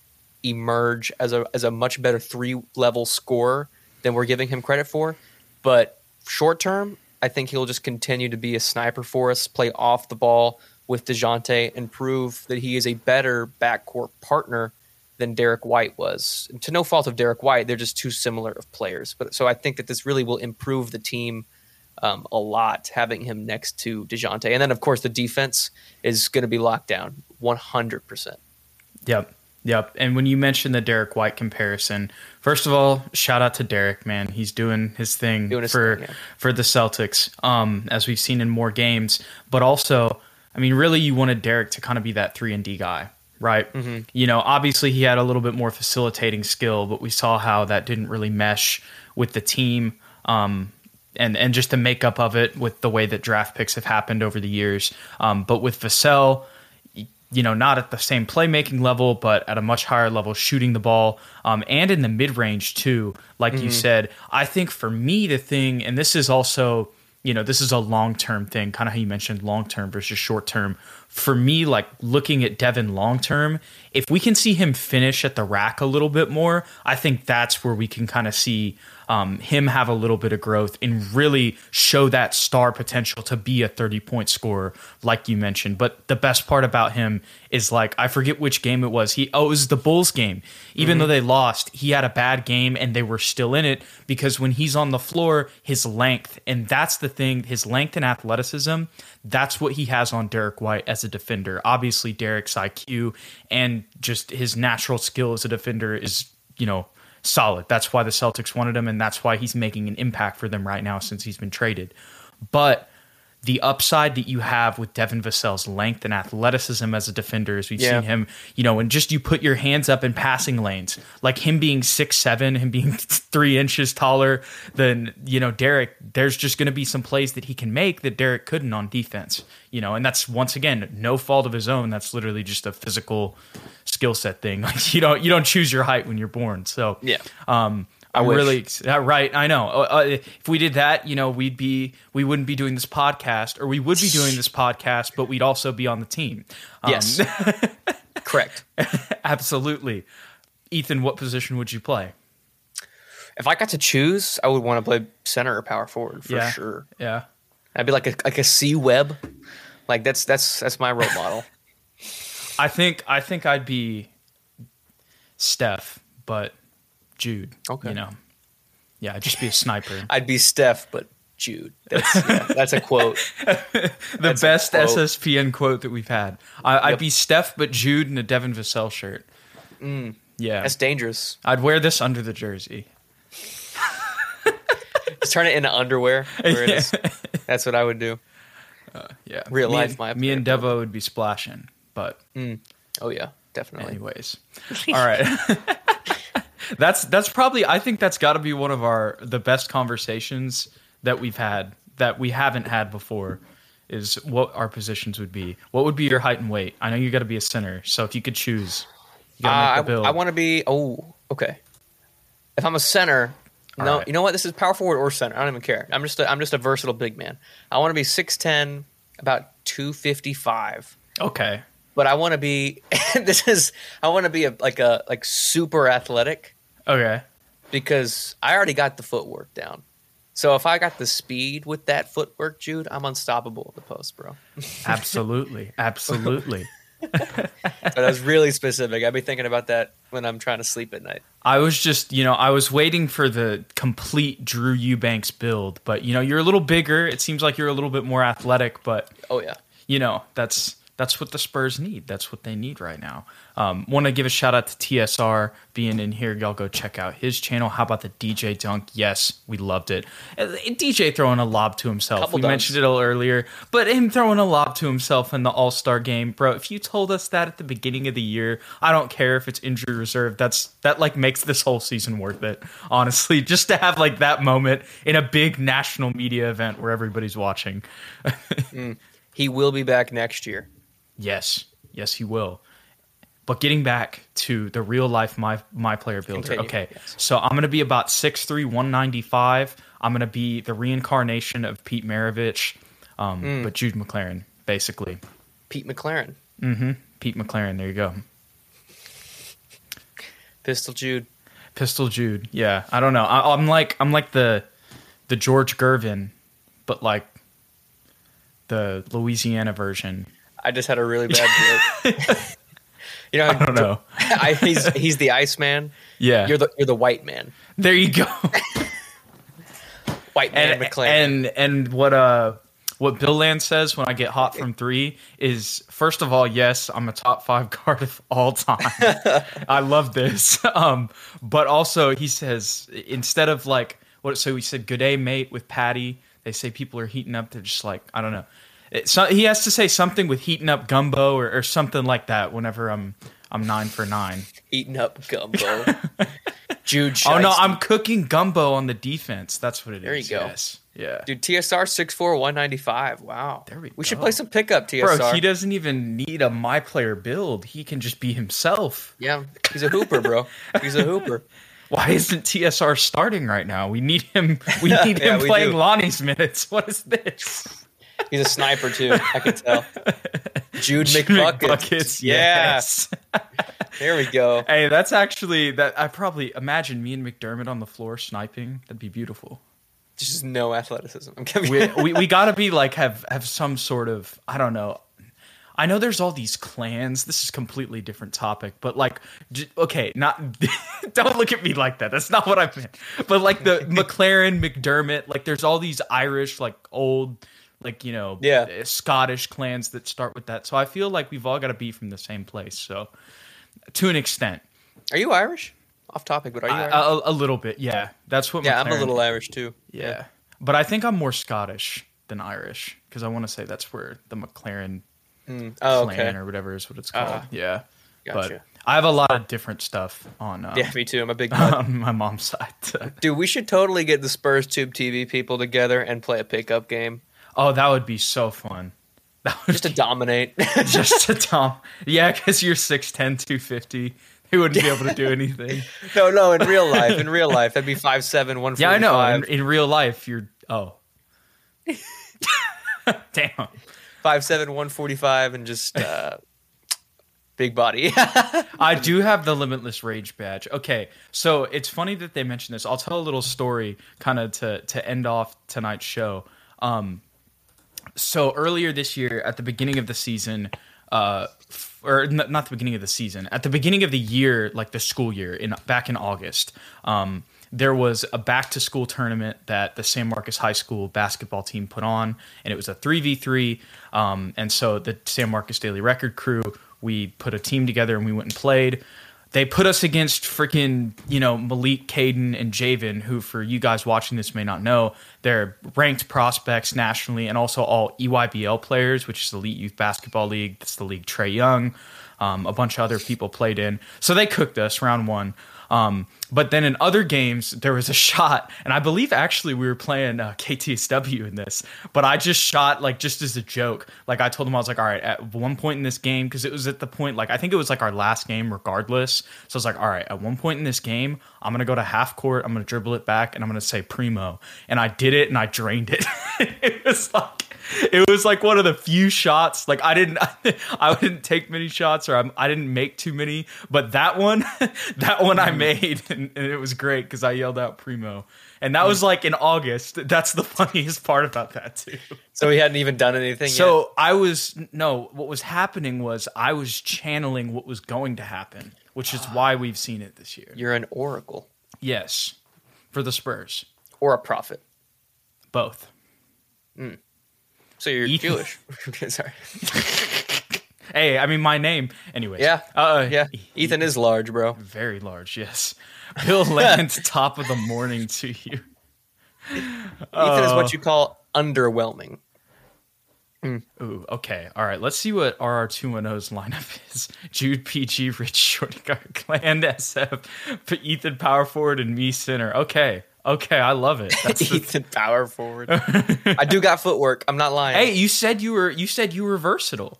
Speaker 6: emerge as a as a much better three level scorer than we're giving him credit for. But short term, I think he'll just continue to be a sniper for us, play off the ball with Dejounte, and prove that he is a better backcourt partner than Derek White was. And to no fault of Derek White, they're just too similar of players. But so I think that this really will improve the team um, a lot having him next to Dejounte, and then of course the defense is going to be locked down one hundred percent.
Speaker 5: Yep. Yep. And when you mentioned the Derek White comparison, first of all, shout out to Derek, man. He's doing his thing
Speaker 6: Doing his
Speaker 5: for
Speaker 6: thing, yeah.
Speaker 5: for the Celtics, um, as we've seen in more games. But also, I mean, really you wanted Derek to kind of be that three and D guy, right?
Speaker 6: Mm-hmm.
Speaker 5: You know, obviously he had a little bit more facilitating skill, but we saw how that didn't really mesh with the team. Um, and, and just the makeup of it with the way that draft picks have happened over the years. Um, but with Vassell, you know, not at the same playmaking level, but at a much higher level, shooting the ball, um, and in the mid range too. Like you said, I think for me the thing, and this is also, you know, this is a long term thing, kind of how you mentioned long term versus short term. For me, like looking at Devin long term, if we can see him finish at the rack a little bit more, I think that's where we can kind of see um, him have a little bit of growth and really show that star potential to be a 30 point scorer, like you mentioned. But the best part about him is like, I forget which game it was. He, oh, it was the Bulls game. Even though they lost, he had a bad game and they were still in it because when he's on the floor, his length, and that's the thing, his length and athleticism, that's what he has on Derek White as a defender. Obviously, Derek's IQ and just his natural skill as a defender is, you know, solid. That's why the Celtics wanted him, and that's why he's making an impact for them right now since he's been traded. But the upside that you have with Devin Vassell's length and athleticism as a defender, as we've
Speaker 6: Yeah.
Speaker 5: seen him, you know, and just you put your hands up in passing lanes, like him being six seven, him being three inches taller than you know Derek. There's just going to be some plays that he can make that Derek couldn't on defense, you know, and that's once again no fault of his own. That's literally just a physical skill set thing. Like you don't you don't choose your height when you're born. So
Speaker 6: Yeah.
Speaker 5: um, I'm
Speaker 6: wish.
Speaker 5: really right. I know. Uh, uh, if we did that, you know, we'd be we wouldn't be doing this podcast, or we would be doing this podcast, but we'd also be on the team. Um,
Speaker 6: Yes, correct.
Speaker 5: absolutely. Ethan, what position would you play?
Speaker 6: If I got to choose, I would want to play center or power forward for
Speaker 5: yeah,
Speaker 6: sure.
Speaker 5: Yeah,
Speaker 6: I'd be like a like a C Webb, like that's that's that's my role model.
Speaker 5: I think I think I'd be Steph, but Jude.
Speaker 6: Okay.
Speaker 5: you know, yeah, I'd just be a sniper.
Speaker 6: I'd be Steph, but Jude. That's yeah, that's a quote.
Speaker 5: the best
Speaker 6: quote.
Speaker 5: SSPN quote that we've had. I, I'd
Speaker 6: Yep.
Speaker 5: be Steph, but Jude in a Devin Vassell shirt. yeah,
Speaker 6: Mm. That's dangerous.
Speaker 5: I'd wear this under the jersey.
Speaker 6: Just turn it into underwear. Is. That's what I would do.
Speaker 5: Yeah,
Speaker 6: Real
Speaker 5: me
Speaker 6: life,
Speaker 5: and-
Speaker 6: my
Speaker 5: me and Devo would be splashing, but
Speaker 6: Oh yeah, definitely.
Speaker 5: anyways, all right. That's that's probably I think that's got to be one of our the best conversations that we've had that we haven't had before. Is what our positions would be. What would be your height and weight? I know you got to be a center, so if you could choose, you
Speaker 6: Uh,
Speaker 5: build.
Speaker 6: I, want to be. Oh, okay. If I'm a center, no,
Speaker 5: All right.
Speaker 6: you know what? This is power forward or center. I don't even care. I'm just a, I'm just a versatile big man. I want to be six ten, about two fifty five.
Speaker 5: okay.
Speaker 6: But I want to be. this is. I want to be a like a like super athletic
Speaker 5: Okay.
Speaker 6: because I already got the footwork down. So if I got the speed with that footwork, Jude, I'm unstoppable at the post, bro.
Speaker 5: Absolutely. Absolutely.
Speaker 6: But I was really specific. I'd be thinking about that when I'm trying to sleep at night.
Speaker 5: I was just, you know, I was waiting for the complete Drew Eubanks build, but you know, you're a little bigger. It seems like you're a little bit more athletic, but
Speaker 6: Oh yeah.
Speaker 5: you know, that's that's what the Spurs need. That's what they need right now. Um, Want to give a shout out to TSR being in here. Y'all go check out his channel. How about the DJ dunk? Yes, we loved it. DJ throwing a lob to himself.
Speaker 6: Couple
Speaker 5: we
Speaker 6: dunks.
Speaker 5: mentioned it a little earlier, but him throwing a lob to himself in the All Star game, bro. If you told us that at the beginning of the year, I don't care if it's injury reserve. That's that like makes this whole season worth it. Honestly, just to have like that moment in a big national media event where everybody's watching.
Speaker 6: He will be back next year.
Speaker 5: Yes, yes, he will. But getting back to the real life my my player builder.
Speaker 6: Continue,
Speaker 5: Okay,
Speaker 6: yes.
Speaker 5: so I'm gonna be about 6'3", 195. I'm gonna be the reincarnation of Pete Maravich, um,
Speaker 6: Hmm.
Speaker 5: but Jude McLaren, basically.
Speaker 6: Pete McLaren, Mhm.
Speaker 5: Pete McLaren. There you go.
Speaker 6: Pistol Jude.
Speaker 5: Pistol Jude. Yeah, I don't know. I, I'm like I'm like the the George Gervin, but like the Louisiana version.
Speaker 6: I just had a really bad joke. you know,
Speaker 5: I don't know.
Speaker 6: I, he's he's the Iceman.
Speaker 5: Yeah,
Speaker 6: You're the you're the white man.
Speaker 5: there you go.
Speaker 6: White man
Speaker 5: and
Speaker 6: McLaren.
Speaker 5: and and what uh what Bill Land says when I get hot from three is first of all, yes, I'm a top five guard of all time. I love this. Um, but also he says instead of like what so he said good day mate with Patty. They say people are heating up. They're just like I don't know. So he has to say something with heating up gumbo or, or something like that. Whenever I'm I'm nine for nine.
Speaker 6: eating up gumbo. Jude.
Speaker 5: Oh no, I'm cooking gumbo on the defense. That's what it is.
Speaker 6: There you go.
Speaker 5: Yes. Yeah.
Speaker 6: Dude, TSR six four one ninety five. Wow.
Speaker 5: There we
Speaker 6: We should play some pickup TSR.
Speaker 5: Bro, he doesn't even need a my player build. He can just be himself.
Speaker 6: Yeah, he's a hooper, bro. He's a hooper.
Speaker 5: Why isn't TSR starting right now? We need him. We need
Speaker 6: Yeah,
Speaker 5: him playing. Lonnie's minutes. What is this?
Speaker 6: He's a sniper too. I can tell. Jude McBuckets.
Speaker 5: McBuckets,
Speaker 6: Yeah.
Speaker 5: yes.
Speaker 6: There we go.
Speaker 5: Hey, that's actually that. I probably imagine me and McDermott on the floor sniping. That'd be beautiful.
Speaker 6: Just no athleticism.
Speaker 5: We we, we got to be like have have some sort of I don't know. I know there's all these clans. This is completely different topic, but like, j- okay, not don't look at me like that. That's not what I meant. But like the McLaren, McDermott, like there's all these Irish, like old, like you know,
Speaker 6: Yeah.
Speaker 5: uh, Scottish clans that start with that. So I feel like we've all got to be from the same place. So to an extent,
Speaker 6: Are you Irish? Off topic, but are you
Speaker 5: I- a, a little bit, yeah. That's what.
Speaker 6: yeah, I'm a little Irish too.
Speaker 5: yeah. But I think I'm more Scottish than Irish because I want to say that's where the McLaren
Speaker 6: Oh,
Speaker 5: clan
Speaker 6: okay.
Speaker 5: or whatever is what it's called.
Speaker 6: Uh,
Speaker 5: yeah.
Speaker 6: gotcha.
Speaker 5: But I have a lot of different stuff on, uh,
Speaker 6: Yeah, me too. I'm a big
Speaker 5: on my mom's side.
Speaker 6: Dude, we should totally get the Spurs Tube TV people together and play a pickup game
Speaker 5: oh, that would be so fun. That would
Speaker 6: just to dominate.
Speaker 5: just to Tom. Yeah, because you're 6'10", 250. He wouldn't be able to do anything.
Speaker 6: no, no, in real life, in real life, that'd be five seven one.
Speaker 5: Yeah, I know. In, in real life, you're oh, damn.
Speaker 6: five seven one forty five, and just uh, big body.
Speaker 5: I do have the limitless rage badge. Okay, so it's funny that they mentioned this. I'll tell a little story, kind of to to end off tonight's show. Um, so earlier this year, at the beginning of the season, uh, f- or n- not the beginning of the season, at the beginning of the year, like the school year, in back in August, um, there was a back to school tournament that the San Marcos High School basketball team put on, and it was a three v three. Um, And so the San Marcos Daily Record crew, we put a team together and we went and played they put us against freaking you know Malik, Caden, and Javen, who for you guys watching this may not know, they're ranked prospects nationally and also all EYBL players, which is Elite Youth Basketball League. That's the league Trae Young, um, a bunch of other people played in. So they cooked us round one. Um, but then in other games, there was a shot, and I believe actually we were playing uh, KTSW in this, but I just shot like just as a joke. Like I told him I was like, all right, at one point in this game, because it was at the point like I think it was like our last game, regardless. So I was like, all right, at one point in this game, I'm gonna go to half court, I'm gonna dribble it back, and I'm gonna say primo, and I did it, and I drained it. it was like it was like one of the few shots. Like I didn't, I didn't take many shots, or I'm, I didn't make too many. But that one, that one I mm. made, and, and it was great because I yelled out primo, and that mm. was like in August. That's the funniest part about that too.
Speaker 6: so he hadn't even done anything. yet.
Speaker 5: So I was no, what was happening was I was channeling what was going to happen, which is why we've seen it this year.
Speaker 6: you're an oracle
Speaker 5: Yes, for the Spurs,
Speaker 6: or a prophet.
Speaker 5: both. Mm.
Speaker 6: So you're
Speaker 5: Ethan-
Speaker 6: Jewish. Sorry.
Speaker 5: hey, I mean my name. Anyways,
Speaker 6: Yeah.
Speaker 5: uh,
Speaker 6: Yeah. Ethan is large, bro.
Speaker 5: very large. Yes, Bill Lance, top of the morning to you.
Speaker 6: Ethan is what you call underwhelming.
Speaker 5: Ooh, okay. All right. Let's see what RR210's lineup is. Jude PG, Rich Shorty Guard, Clan SF, Ethan Power Forward, and me Center. Okay. Okay. I love it. That's
Speaker 6: Ethan power forward. I do got footwork. I'm not lying.
Speaker 5: hey, you said you were you said you were versatile.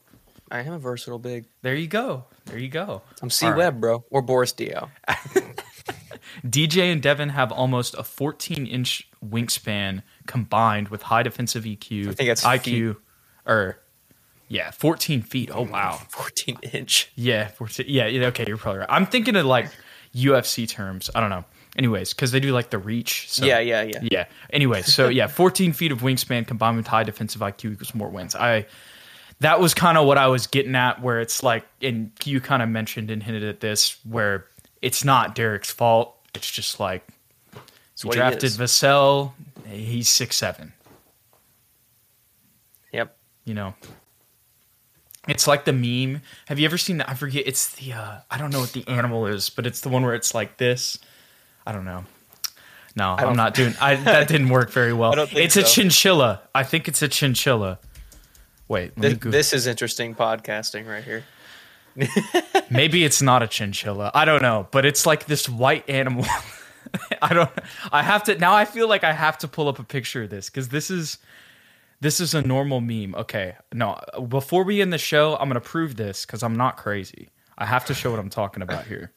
Speaker 6: I am a versatile big.
Speaker 5: There you go. There you go.
Speaker 6: I'm C
Speaker 5: All right.
Speaker 6: Bro, or Boris Diaw.
Speaker 5: DJ and Devin have almost a 14 inch wingspan combined with high defensive EQ,
Speaker 6: I think that's
Speaker 5: IQ, or er, yeah, 14 feet. Oh wow.
Speaker 6: 14 inch.
Speaker 5: Yeah, 14, yeah, yeah. Okay, you're probably right. I'm thinking of like UFC terms. I don't know. Anyways, because they do like the reach. So,
Speaker 6: Yeah, yeah, yeah.
Speaker 5: yeah. Anyway, so yeah, 14 feet of wingspan combined with high defensive IQ equals more wins. I that was kind of what I was getting at, where it's like, and you kind of mentioned and hinted at this, where it's not Derrick's fault. It's just like we
Speaker 6: he
Speaker 5: drafted
Speaker 6: is.
Speaker 5: Vassell. He's six seven.
Speaker 6: Yep.
Speaker 5: You know, it's like the meme. Have you ever seen that? I forget. It's the uh, I don't know what the animal is, but it's the one where it's like this. I don't know. No, I'm not doing. I that didn't work very well.
Speaker 6: I don't think
Speaker 5: it's a chinchilla. I think it's a chinchilla. Wait,
Speaker 6: This, this is interesting podcasting right here.
Speaker 5: Maybe it's not a chinchilla. I don't know, but it's like this white animal. I don't. I have to now. I feel like I have to pull up a picture of this because this is this is a normal meme. Okay, no. Before we end the show, I'm gonna prove this because I'm not crazy. I have to show what I'm talking about here.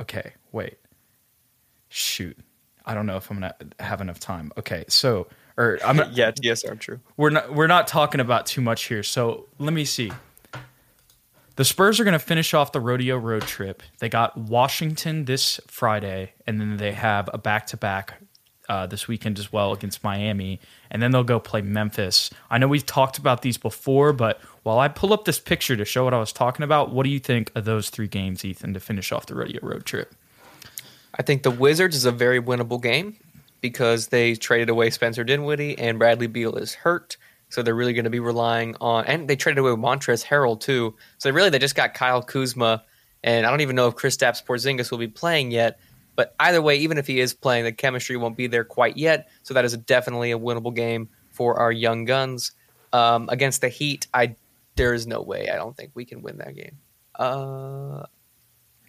Speaker 5: Okay, wait. Shoot, I don't know if I'm gonna have enough time. Okay, so or I'm gonna,
Speaker 6: Yeah, TSR true.
Speaker 5: we're not we're not talking about too much here. So let me see. The Spurs are going to finish off the rodeo road trip. They got Washington this Friday, and then they have a back to back this weekend as well against Miami, and then they'll go play Memphis. I know we've talked about these before, but while I pull up this picture to show what I was talking about, what do you think of those three games, Ethan, to finish off the rodeo road trip?
Speaker 6: I think the Wizards is a very winnable game because they traded away Spencer Dinwiddie and Bradley Beal is hurt. So they're really going to be relying on, and they traded away Montrezl Harrell too. So really, they just got Kyle Kuzma, and I don't even know if Kristaps Porzingis will be playing yet. But either way, even if he is playing, the chemistry won't be there quite yet. So that is definitely a winnable game for our young guns um, against the Heat. I there is no way. I don't think we can win that game. Uh,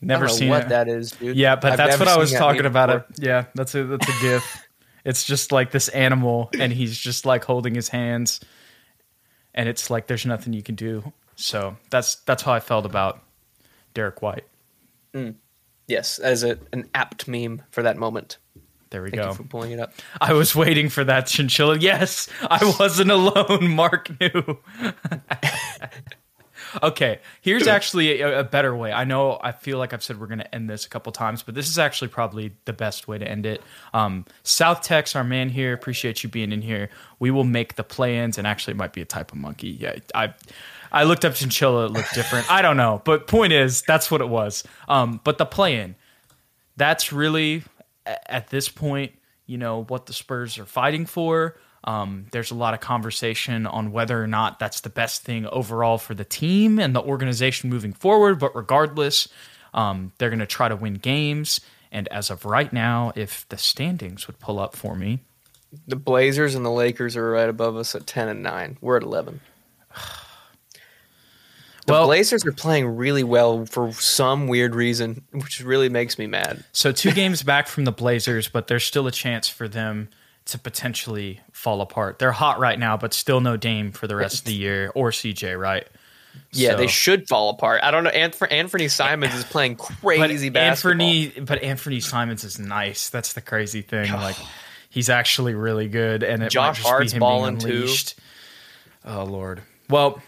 Speaker 5: Never
Speaker 6: I don't know
Speaker 5: seen
Speaker 6: what
Speaker 5: it.
Speaker 6: that is, dude.
Speaker 5: Yeah, but
Speaker 6: I've
Speaker 5: that's what I was talking about.
Speaker 6: before.
Speaker 5: It. Yeah, that's a that's a gif. it's just like this animal, and he's just like holding his hands, and it's like there's nothing you can do. So that's that's how I felt about Derrick White. Mm.
Speaker 6: Yes, as a, an apt meme for that moment.
Speaker 5: There we
Speaker 6: Thank
Speaker 5: go.
Speaker 6: you for pulling it up.
Speaker 5: I was waiting for that chinchilla. Yes, I wasn't alone. Mark knew. okay, here's actually a, a better way. I know I feel like I've said we're going to end this a couple times, but this is actually probably the best way to end it. Um, South Tex, our man here, appreciate you being in here. We will make the plans, and actually, it might be a type of monkey. Yeah, I. I looked up chinchilla; it looked different. I don't know, but point is, that's what it was. Um, but the plan, that's really at this point, you know, what the Spurs are fighting for. Um, there's a lot of conversation on whether or not that's the best thing overall for the team and the organization moving forward. But regardless, um, they're going to try to win games. And as of right now, if the standings would pull up for me,
Speaker 6: The Blazers and the Lakers are right above us at 10 and 9. We're at 11. The
Speaker 5: Well-
Speaker 6: Blazers are playing really well for some weird reason, which really makes me mad.
Speaker 5: so two games back from the Blazers, but there's still a chance for them to potentially fall apart. They're hot right now, but still no Dame for the rest of the year or CJ, right?
Speaker 6: Yeah,
Speaker 5: So-
Speaker 6: they should fall apart. I don't know. Anth- Anthony Simons is playing crazy
Speaker 5: but
Speaker 6: basketball.
Speaker 5: Anthony, but Anthony Simons is nice. That's the crazy thing. Like he's actually really good, and it
Speaker 6: Josh Hart's balling, too.
Speaker 5: Oh lord. Well,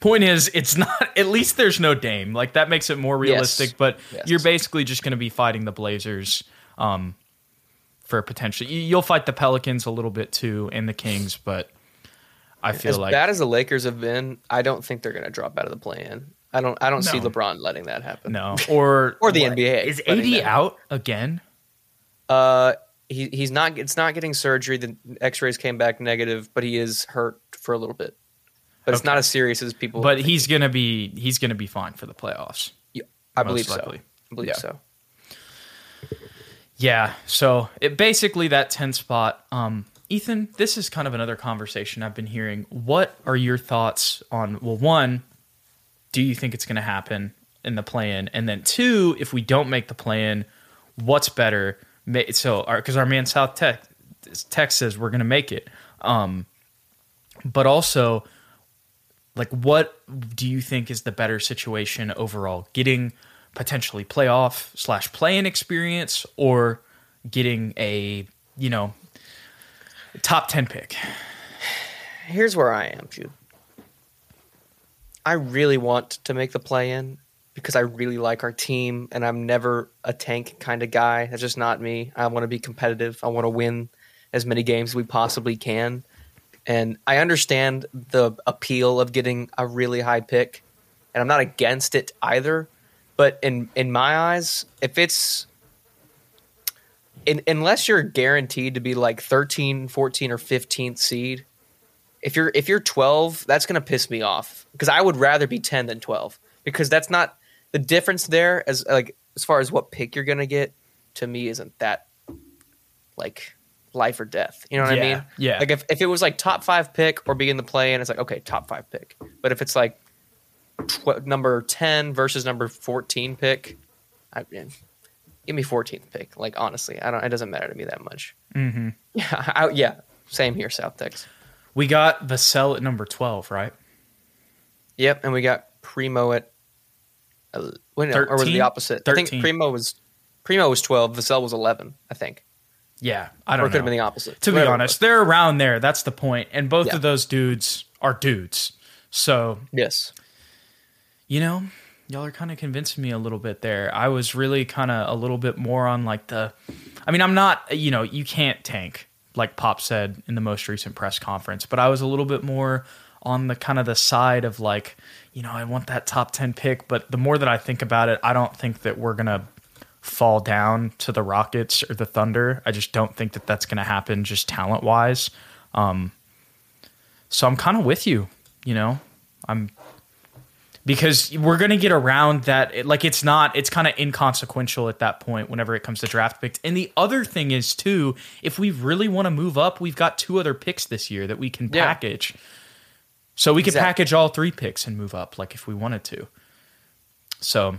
Speaker 5: point is, it's not. At least there's no Dame. Like that makes it more realistic. But
Speaker 6: Yes.
Speaker 5: you're basically just going to be fighting the Blazers. Um, for potentially you- you'll fight the Pelicans a little bit too, and the Kings, but I feel
Speaker 6: as
Speaker 5: like
Speaker 6: bad as the Lakers have been, I don't think they're going to drop out of the play-in. I don't. I don't see LeBron letting that happen.
Speaker 5: no, or
Speaker 6: Or the
Speaker 5: what?
Speaker 6: NBA
Speaker 5: is AD out again?
Speaker 6: Uh, he he's not. It's not getting surgery. The X-rays came back negative, but he is hurt for a little bit. but it's not as serious as people.
Speaker 5: But he's gonna be he's gonna be fine for the playoffs.
Speaker 6: Yeah, I believe so. I believe
Speaker 5: Yeah.
Speaker 6: so.
Speaker 5: Yeah. So it basically that 10 spot. Um, Ethan, this is kind of another conversation I've been hearing. What are your thoughts on, well, one, do you think it's going to happen in the play in? And then two, if we don't make the play in, what's better? So, because our, man South Tech, Tech says we're going to make it. Um, but also, like, what do you think is the better situation overall? Getting potentially playoff slash play-in experience, or getting a you know top ten pick?
Speaker 6: Here's where I am, Jude. I really want to make the play in because I really like our team and I'm never a tank kind of guy. That's just not me. I want to be competitive. I want to win as many games as we possibly can. And I understand the appeal of getting a really high pick, and I'm not against it either. But in in my eyes, if it's in, unless you're guaranteed to be like 13, 14 or 15th seed, if you're if you're 12, that's going to piss me off because I would rather be 10 than 12 because that's not the difference there as like as far as what pick you're going to get to me isn't that like life or death. You know what I mean?
Speaker 5: yeah.
Speaker 6: Like if, if it was like top 5 pick or be in the play and it's like okay, top 5 pick. But if it's like tw- number 10 versus number 14 pick, I mean, give me 14th pick. Like honestly, I don't it doesn't matter to me that much. Mm-hmm. Yeah, I, yeah, same here South Texas.
Speaker 5: We got Vassell at number twelve, right?
Speaker 6: Yep, and we got Primo at. Uh, wait, no, or was it the opposite? I think Primo was Primo was twelve. Vassell was eleven. I think,
Speaker 5: Yeah, I don't
Speaker 6: it could have been the opposite.
Speaker 5: to be
Speaker 6: Whatever it
Speaker 5: honest, they're around there. That's the point. And both
Speaker 6: Yeah.
Speaker 5: of those dudes are dudes. So
Speaker 6: yes,
Speaker 5: you know, y'all are kind of convincing me a little bit there. I was really kind of a little bit more on like the. I mean, I'm not. You know, you can't tank like Pop said in the most recent press conference, but I was a little bit more on the kind of the side of like, you know, I want that top ten pick. But the more that I think about it, I don't think that we're gonna fall down to the Rockets or the Thunder. I just don't think that that's going to happen just talent wise. Um, so I'm kind of with you, you know, I'm because we're going to get around that. Like it's not, it's kind of inconsequential at that point whenever it comes to draft picks. And the other thing is too, if we really want to move up, we've got two other picks this year that we can
Speaker 6: Yeah.
Speaker 5: package. So we could
Speaker 6: Exactly.
Speaker 5: package all three picks and move up, like if we wanted to. So,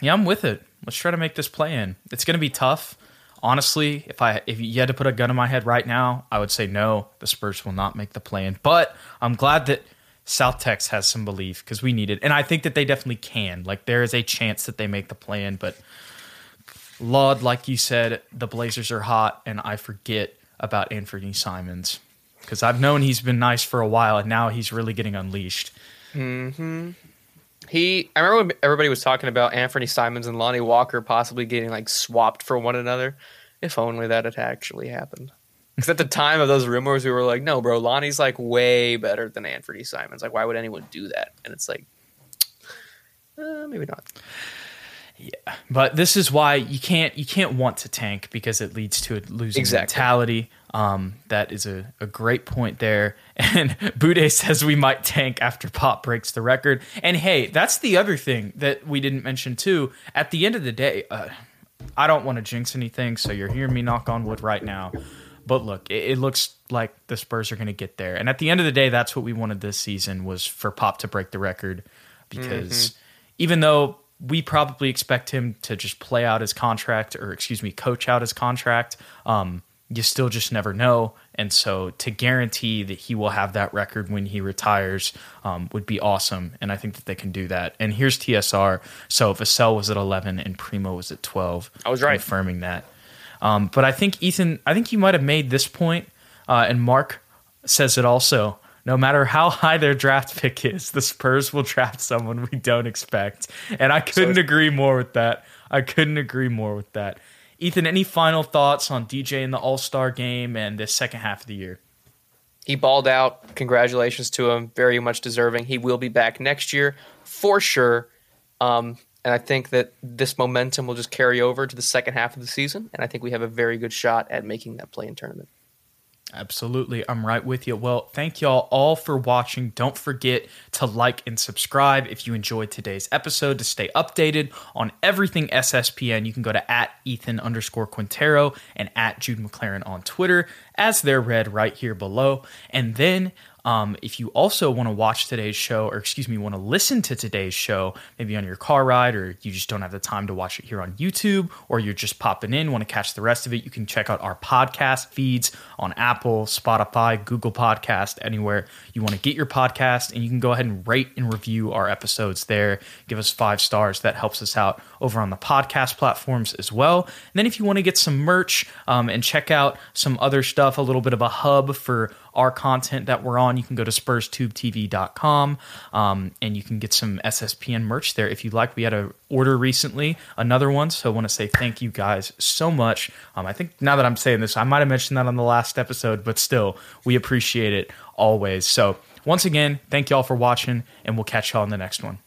Speaker 5: yeah, I'm with it. Let's try to make this play in. It's going to be tough. Honestly, if I if you had to put a gun in my head right now, I would say no. The Spurs will not make the play in. But I'm glad that South Tex has some belief because we need it, and I think that they definitely can. Like there is a chance that they make the play in, but Laud, like you said, the Blazers are hot, and I forget about Anthony Simons because I've known he's been nice for a while, and now he's really getting unleashed. Mm-hmm.
Speaker 6: he. I remember when everybody was talking about Anthony Simons and Lonnie Walker possibly getting like swapped for one another. If only that had actually happened. Because at the time of those rumors, we were like, "No, bro, Lonnie's like way better than Anthony Simons. Like, why would anyone do that?" And it's like, uh, maybe not.
Speaker 5: Yeah, but this is why you can't you can't want to tank because it leads to a losing
Speaker 6: Exactly.
Speaker 5: mentality. Um, that is a, a great point there. And Bude says we might tank after Pop breaks the record. And hey, that's the other thing that we didn't mention too. At the end of the day, uh, I don't want to jinx anything, so you're hearing me knock on wood right now. But look, it, it looks like the Spurs are going to get there. And at the end of the day, that's what we wanted this season was for Pop to break the record because even though we probably expect him to just play out his contract or excuse me, coach out his contract, um, you still just never know. And so to guarantee that he will have that record when he retires um, would be awesome. And I think that they can do that. And here's TSR. So Vassell was at 11 and Primo was at 12.
Speaker 6: I was right.
Speaker 5: Confirming that. Um, but I think Ethan, I think you might have made this point, uh, and Mark says it also. No matter how high their draft pick is, the Spurs will draft someone we don't expect, and I couldn't agree more with that. I couldn't agree more with that. Ethan, any final thoughts on DJ in the All Star game and the second half of the year?
Speaker 6: He balled out. Congratulations to him. Very much deserving. He will be back next year for sure. Um, and I think that this momentum will just carry over to the second half of the season. And I think we have a very good shot at making that play in tournament.
Speaker 5: Absolutely. I'm right with you. Well, thank y'all all for watching. Don't forget to like and subscribe if you enjoyed today's episode to stay updated on everything SSPN. You can go to at Ethan underscore Quintero and at Jude McLaren on Twitter as they're read right here below. And then um, if you also want to watch today's show, or excuse me, want to listen to today's show, maybe on your car ride, or you just don't have the time to watch it here on YouTube, or you're just popping in, want to catch the rest of it, you can check out our podcast feeds on Apple, Spotify, Google Podcast, anywhere you want to get your podcast, and you can go ahead and rate and review our episodes there. Give us five stars. That helps us out over on the podcast platforms as well. And then if you want to get some merch um, and check out some other stuff, a little bit of a hub for our content that we're on, you can go to spurstubetv.com um, and you can get some SSPN merch there if you'd like. We had an order recently, another one. So I want to say thank you guys so much. Um, I think now that I'm saying this, I might have mentioned that on the last episode, but still, we appreciate it always. So once again, thank y'all for watching, and we'll catch y'all in the next one.